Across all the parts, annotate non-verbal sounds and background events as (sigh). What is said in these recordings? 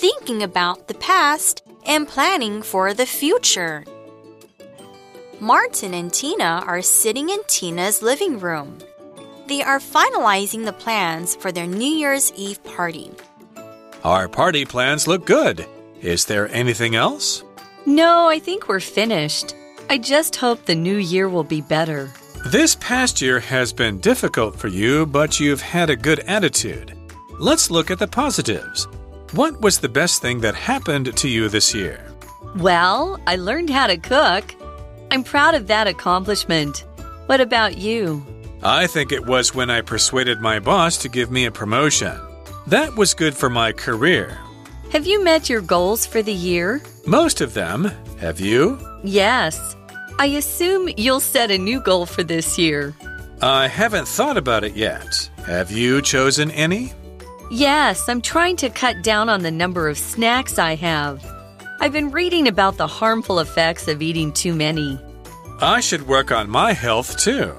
thinking about the past and planning for the future. Martin and Tina are sitting in Tina's living room. They are finalizing the plans for their New Year's Eve party. Our party plans look good. Is there anything else? No, I think we're finished. I just hope the new year will be better. This past year has been difficult for you, but you've had a good attitude. Let's look at the positives. What was the best thing that happened to you this year? Well, I learned how to cook. I'm proud of that accomplishment. What about you? I think it was when I persuaded my boss to give me a promotion. That was good for my career. Have you met your goals for the year? Most of them. Have you? Yes. I assume you'll set a new goal for this year. I haven't thought about it yet. Have you chosen any? Yes, I'm trying to cut down on the number of snacks I have. I've been reading about the harmful effects of eating too many. I should work on my health too.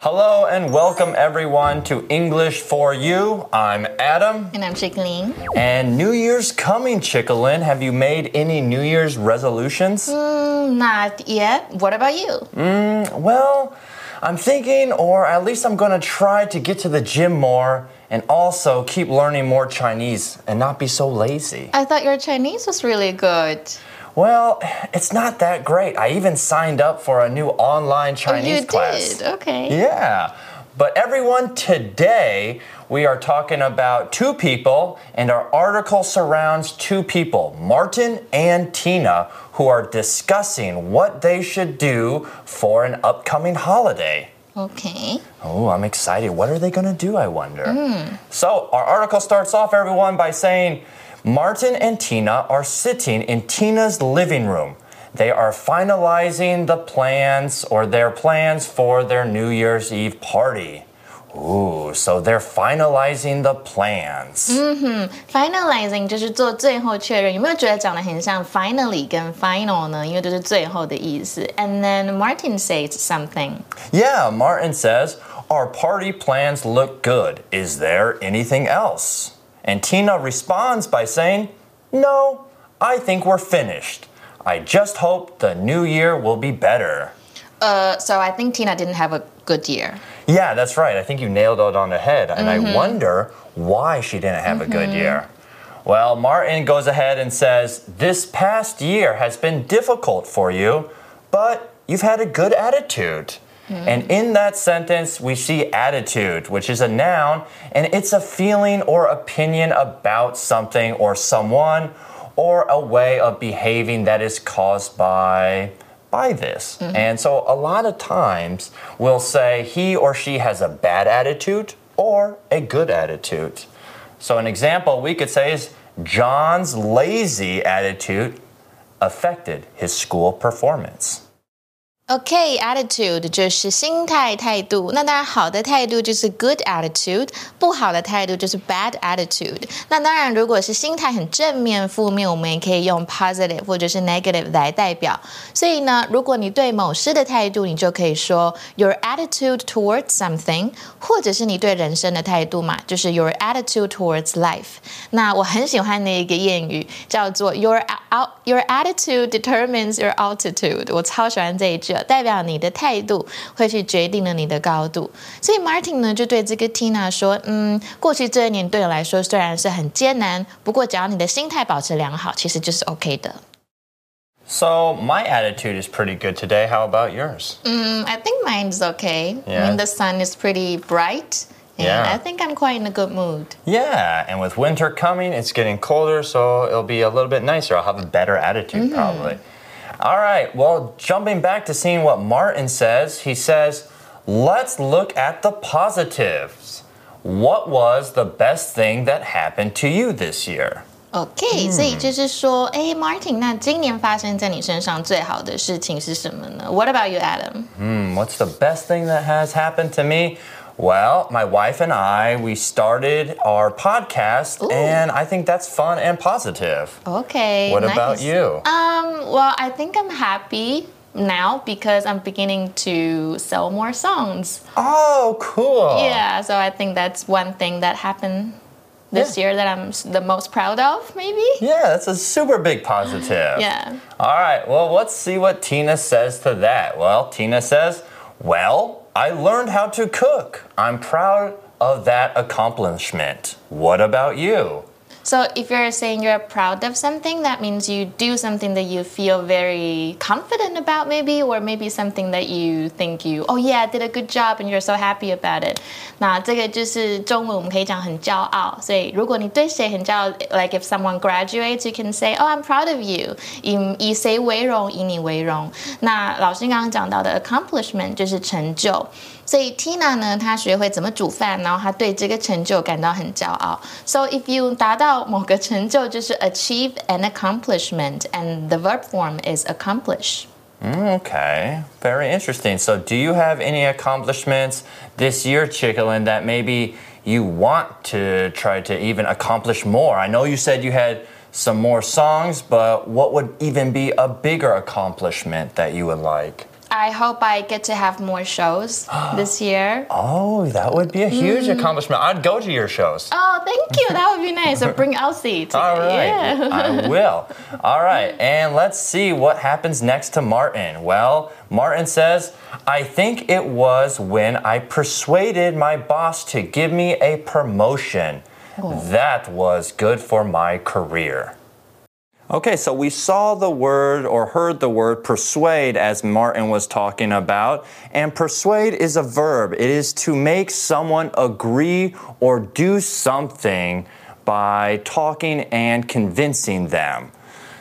Hello and welcome everyone to English for You. I'm Adam. And I'm Chickling. And New Year's coming, Chickalin. Have you made any New Year's resolutions? Mm, not yet. What about you? Mm, well, I'm thinking, or at least I'm to try to get to the gym more and also keep learning more Chinese and not be so lazy. I thought your Chinese was really good. Well, it's not that great. I even signed up for a new online Chinese oh, you class. Did? Okay. Yeah. But everyone, today we are talking about two people, and our article surrounds two people, Martin and Tina, who are discussing what they should do for an upcoming holiday. Okay. Oh, I'm excited. What are they going to do, I wonder? Mm. So, our article starts off, everyone, by saying, Martin and Tina are sitting in Tina's living room. They are finalizing the plans or their plans for their New Year's Eve party. Ooh, so they're finalizing the plans. 嗯哼，finalizing 就是做最后确认，有没有觉得长得很像 finally 跟 final 呢？因为都是最后的意思。And then Martin says something. Yeah, Martin says, Our party plans look good. Is there anything else? And Tina responds by saying, No, I think we're finished. I just hope the new year will be better. Uh, so I think Tina didn't have a good year. Yeah, that's right. I think you nailed it on the head. And Mm-hmm. I wonder why she didn't have a good year. Well, Martin goes ahead and says, This past year has been difficult for you, but you've had a good attitude. And in that sentence, we see attitude, which is a noun, and it's a feeling or opinion about something or someone or a way of behaving that is caused by by this. Mm-hmm. And so a lot of times we'll say he or she has a bad attitude or a good attitude. So an example we could say is John's lazy attitude affected his school performance. OK，attitude、就是心态、态度。那当然，好的态度就是 good attitude，不好的态度就是 bad attitude。那当然，如果是心态很正面、负面，我们也可以用 positive 或者是 negative 来代表。所以呢，如果你对某事的态度，你就可以说 your attitude towards something，或者是你对人生的态度嘛，就是 your attitude towards life。那我很喜欢的一个谚语叫做 your out your attitude determines your altitude，我超喜欢这一句。 代表你的态度会去决定了你的高度，所以 Martin 呢就对这个 Tina 说：“嗯，过去这一年对我来说虽然是很艰难，不过只要你的心态保持良好，其实就是 OK 的。” So my attitude is pretty good today. How about yours? Mm, I think mine's okay. I Yeah. mean, the sun is pretty bright. And Yeah. I think I'm quite in a good mood. Yeah, and with winter coming, it's getting colder, so it'll be a little bit nicer. I'll have a better attitude probably. All right, well, jumping back to seeing what Martin says, he says, let's look at the positives. What was the best thing that happened to you this year? OK，、所以就是说，哎，Martin，那今年发生在你身上最好的事情是什么呢？What about you, Adam？ Hmm, what's the best thing that has happened to me? Well, my wife and I, we started our podcast, and I think that's fun and positive. Okay. What about you? Um, well, I think I'm happy now because I'm beginning to sell more songs. Oh, cool. Yeah, so I think that's one thing that happened this Yeah. year that I'm the most proud of, maybe? Yeah, that's a super big positive. Yeah. All right, well, let's see what Tina says to that. Well, Tina says, Well, I learned how to cook. I'm proud of that accomplishment. What about you? So if you're saying you're proud of something, that means you do something that you feel very confident about, maybe, or maybe something that you think you, oh yeah, I did a good job, and you're so happy about it. 那这个就是中文我们可以讲很骄傲，所以如果你对谁很骄傲，like if someone graduates, you can say, oh, I'm proud of you，以以谁为荣，以你为荣。那老师刚刚讲到的 accomplishment 就是成就。所以 Tina 呢，她学会怎么煮饭，然后她对这个成就感到很骄傲。So if you 达到 某个成就，就是 achieve an accomplishment, and the verb form is accomplish. Okay, very interesting. So, do you have any accomplishments this year, Chickalin, that maybe you want to try to even accomplish more? I know you said you had some more songs, but what would even be a bigger accomplishment that you would like? I hope I get to have more shows (gasps) this year. Oh, that would be a huge mm. accomplishment. I'd go to your shows. Oh, thank you. That would be nice. So bring Elsie. To, (laughs) All right. Yeah. I will. All right. And let's see what happens next to Martin. Well, Martin says, I think it was when I persuaded my boss to give me a promotion. That was good for my career. Okay, so we saw the word or heard the word persuade as Martin was talking about. And persuade is a verb, it is to make someone agree or do something by talking and convincing them.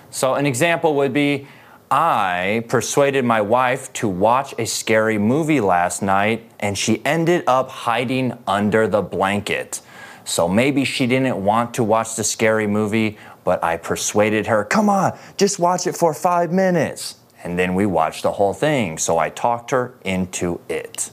So, an example would be I persuaded my wife to watch a scary movie last night, and she ended up hiding under the blanket. So maybe she didn't want to watch the scary movie, but I persuaded her, come on, just watch it for five minutes. And then we watched the whole thing. So I talked her into it.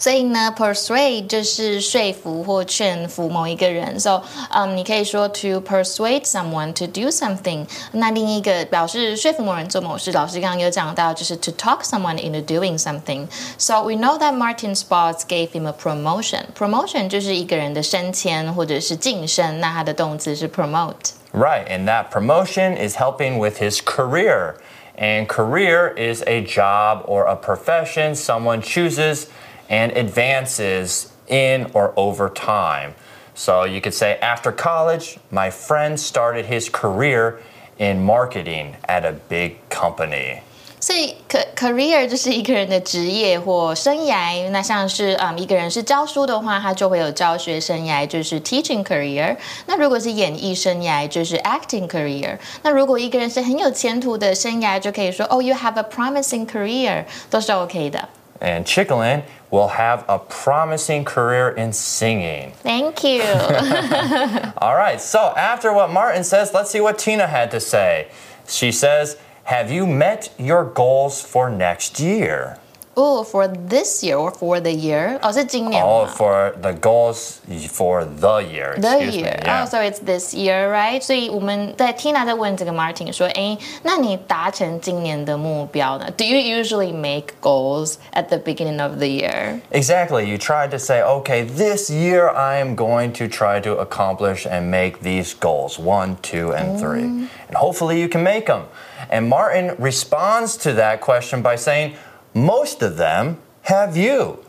所以呢，persuade 就是说服或劝服某一个人。So，嗯，你可以说 to persuade someone to do something。那另一个表示说服某人做某事，老师刚刚有讲到，就是 to talk someone into doing something。So we know that Martin's boss gave him a promotion. Promotion 就是一个人的升迁或者是晋升，那它的动词是 promote。 Right, and that promotion is helping with his career. And career is a job or a profession someone chooses and advances in or over time. So you could say, after college, my friend started his career in marketing at a big company. 所以，ca career 就是一个人的职业或生涯。那像是嗯，一个人是教书的话，他就会有教学生涯，就是 teaching career。那如果是演艺生涯，就是 acting career。那如果一个人是很有前途的生涯，就可以说哦、y o u have a promising career，都是 OK 的。 And Chickalin will have a promising career in singing. Thank you。All (laughs) right, so after what Martin says, let's see what Tina had to say. She says, Have you met your goals for next year? oh, for this year or for the year？哦，是今年 Oh, 吗 for the goals for the year. The excuse me, year. yeah. Oh, so it's this year, right? 所以我们在 Tina 在问这个 Martin 说，诶，那你达成今年的目标呢？Do you usually make goals at the beginning of the year? Exactly. You try to say, okay, this year I am going to try to accomplish and make these goals one, two, and three. And hopefully you can make them. And Martin responds to that question by saying, most of them have you.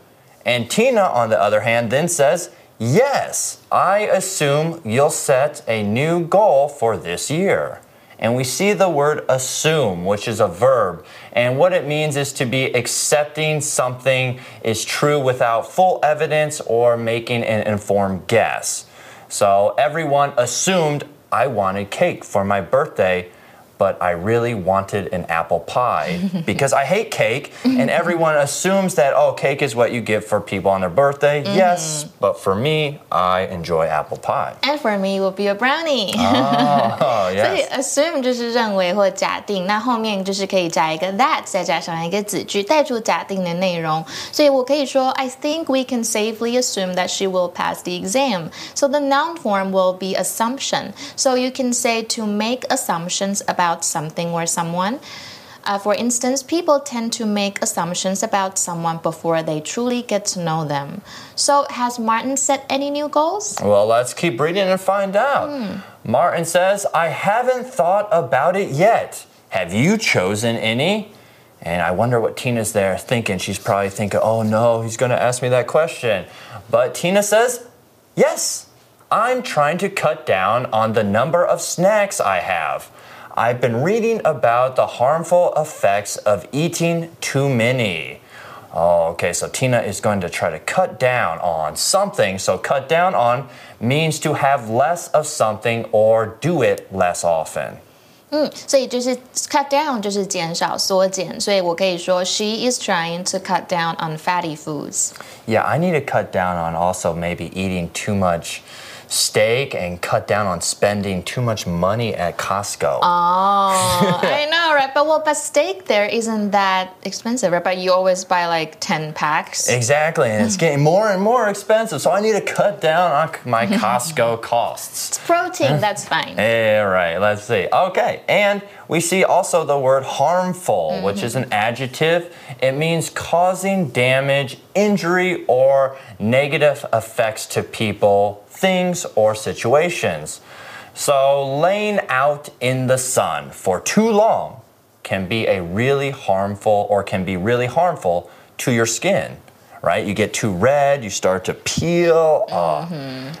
And Tina, on the other hand, then says, yes, I assume you'll set a new goal for this year. And we see the word assume, which is a verb. And what it means is to be accepting something is true without full evidence or making an informed guess. So everyone assumed I wanted cake for my birthday, but I really wanted an apple pie (laughs) because I hate cake. And everyone assumes that, oh, cake is what you give for people on their birthday. Yes, but for me, I enjoy apple pie. And for me, will be a brownie. Oh, 所(laughs) 以 yes. assume 就是认为或假定，那后面就是可以加一个 that，再加上一个子句，带出假定的内容。所以我可以说，I think we can safely assume that she will pass the exam. So the noun form will be assumption. So you can say to make assumptions about something or someone. Uh, for instance, people tend to make assumptions about someone before they truly get to know them. So, has Martin set any new goals? Well, let's keep reading and find out. Martin says, I haven't thought about it yet. Have you chosen any? And I wonder what Tina's there thinking. She's probably thinking, oh no, he's going to ask me that question. But Tina says, yes, I'm trying to cut down on the number of snacks I have. I've been reading about the harmful effects of eating too many. Oh, okay, so Tina is going to try to cut down on something. So, cut down on means to have less of something or do it less often. 嗯，所以就是 cut down 就是减少、缩减，所以我可以说 she is trying to cut down on fatty foods. Yeah, I need to cut down on also maybe eating too much steak and cut down on spending too much money at Costco. Oh, I (laughs) know, right? But well, but steak there isn't that expensive, right? But you always buy like ten packs. Exactly, and it's getting more and more expensive, so I need to cut down on my (laughs) Costco costs. It's protein, that's fine. (laughs) All right, let's see. Okay, and we see also the word harmful, mm-hmm. which is an adjective. It means causing damage, injury, or negative effects to people, things, or situations. So, laying out in the sun for too long can be a really harmful or can be really harmful to your skin. Right? You get too red, you start to peel. Uh,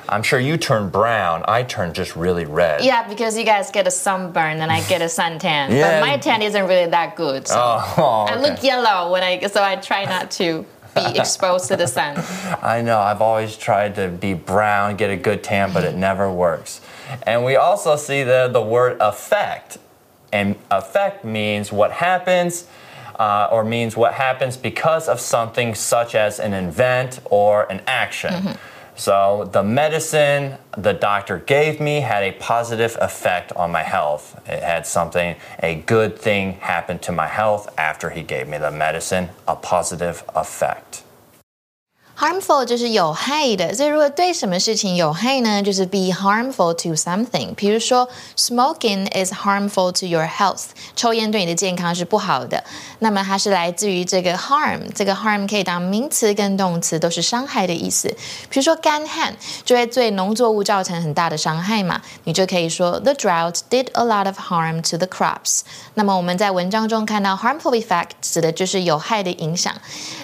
I'm sure you turn brown. I turn just really red. Yeah, because you guys get a sunburn and I get a suntan. Yeah. But my tan isn't really that good. So Oh, I okay. look yellow when I so I try not to be (laughs) exposed to the sun. I know, I've always tried to be brown, get a good tan, but it never works. And we also see the, the word affect. And affect means what happens, uh, or means what happens because of something such as an event or an action. So the medicine the doctor gave me had a positive effect on my health. It had something, a good thing happened to my health after he gave me the medicine, a positive effect. Harmful 就是有害的，所以如果对什么事情有害呢，就是 be harmful to something。比如说，smoking is harmful to your health，抽烟对你的健康是不好的。那么它是来自于这个 harm，这个 harm 可以当名词跟动词，都是伤害的意思。比如说干旱就会对农作物造成很大的伤害嘛，你就可以说 the drought did a lot of harm to the crops。那么我们在文章中看到 harmful effect 指的就是有害的影响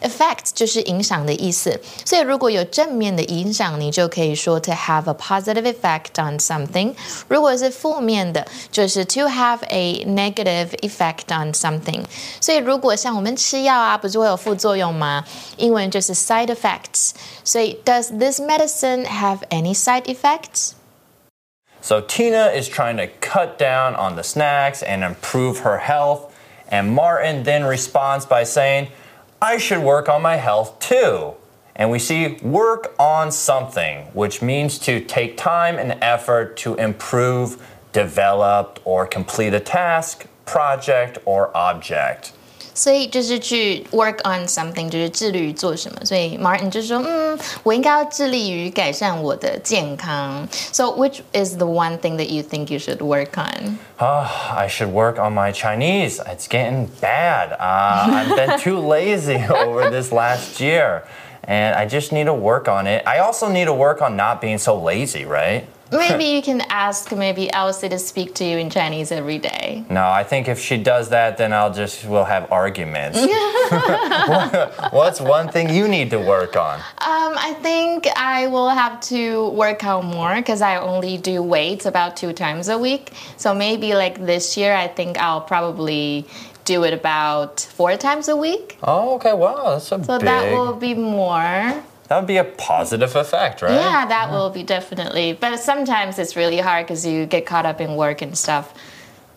，effect 就是影响的意思。所以如果有正面的影响，你就可以说 to have a positive effect on something。如果是负面的，就是 to have a negative effect on something。所以如果像我们吃药啊，不是会有副作用吗？英文就是 side effects。所以 Does this medicine have any side effects？ So Tina is trying to cut down on the snacks and improve her health. And Martin then responds by saying, I should work on my health too. And we see work on something, which means to take time and effort to improve, develop, or complete a task, project, or object. 所以就是去 work on something，就是致力于做什么。所以 Martin 就说，嗯，我应该要致力于改善我的健康。So which is the one thing that you think you should work on? Ah, I should work on my Chinese. It's getting bad. Uh, I've been too lazy (laughs) over this last year. And I just need to work on it. I also need to work on not being so lazy, right? Maybe you can ask maybe Elsie to speak to you in Chinese every day. No, I think if she does that, then I'll just, we'll have arguments. (laughs) (laughs) What's one thing you need to work on? Um, I think I will have to work out more because I only do weights about two times a week. So maybe like this year, I think I'll probably do it about four times a week. Oh, okay. Wow, that's a So big. that will be more. that would be a positive effect, right? Yeah, that will be definitely. But sometimes it's really hard because you get caught up in work and stuff.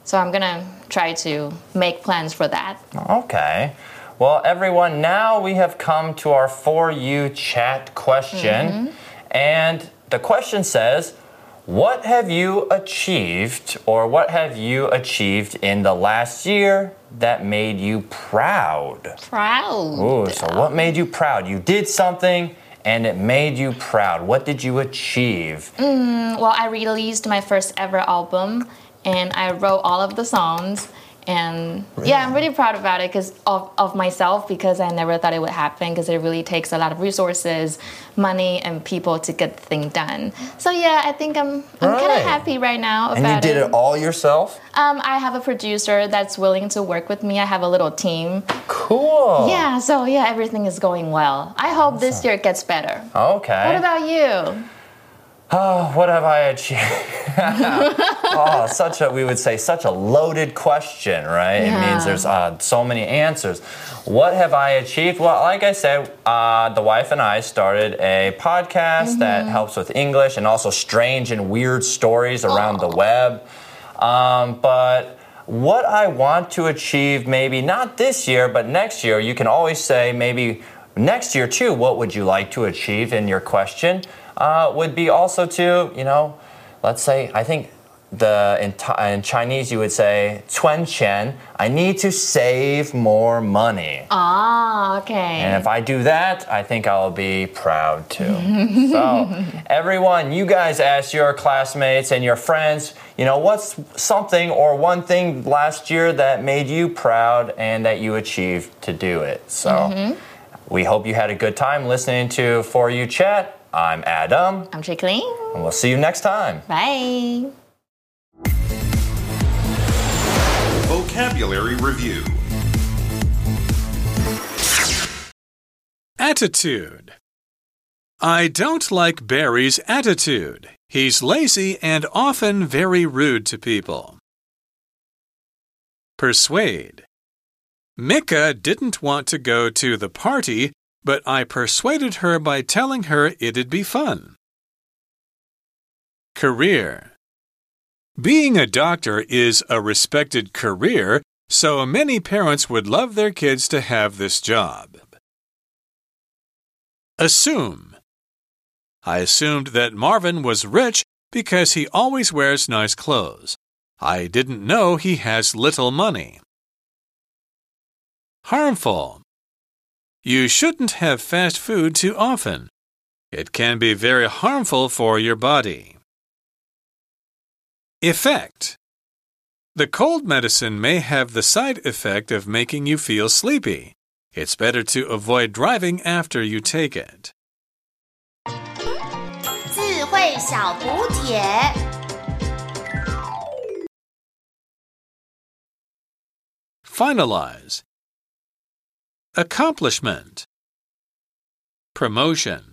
So I'm gonna try to make plans for that. Okay. Well, everyone, now we have come to our For You chat question. Mm-hmm. And the question says, What have you achieved or what have you achieved in the last year that made you proud? Proud. Ooh, so what made you proud? You did something and it made you proud. What did you achieve? Mm, well, I released my first ever album and I wrote all of the songs And yeah, I'm really proud about it because of, of myself because I never thought it would happen because it really takes a lot of resources, money, and people to get the thing done. So yeah, I think I'm I'm kind of happy right now about And you did it all yourself? Um, I have a producer that's willing to work with me. I have a little team. Cool. Yeah, so yeah, everything is going well. I hope this year gets better. Okay. What about you? Oh, what have I achieved? (laughs) oh, such a, we would say, such a loaded question, right? It means there's uh, so many answers. What have I achieved? Well, like I said, uh, the wife and I started a podcast that helps with English and also strange and weird stories around the web. Um, but what I want to achieve, maybe not this year, but next year, you can always say maybe next year too, what would you like to achieve in your question? Uh, would be also to, you know, let's say, I think the in, in Chinese you would say 赚钱, I need to save more money. Ah, okay. And if I do that, I think I'll be proud too. so, (laughs) everyone, you guys ask your classmates and your friends, you know, what's something or one thing last year that made you proud and that you achieved to do it? So, we hope you had a good time listening to For You Chat. I'm Adam, I'm Jacqueline. and we'll see you next time. Bye. Vocabulary Review Attitude. I don't like Barry's attitude. He's lazy and often very rude to people. Persuade. Mika didn't want to go to the party, but I persuaded her by telling her it'd be fun. Career. Being a doctor is a respected career, so many parents would love their kids to have this job. Assume. I assumed that Marvin was rich because he always wears nice clothes. I didn't know he has little money. Harmful. You shouldn't have fast food too often. It can be very harmful for your body. Effect. The cold medicine may have the side effect of making you feel sleepy. It's better to avoid driving after you take it. 智慧小补帖。 Finalize. Accomplishment. Promotion.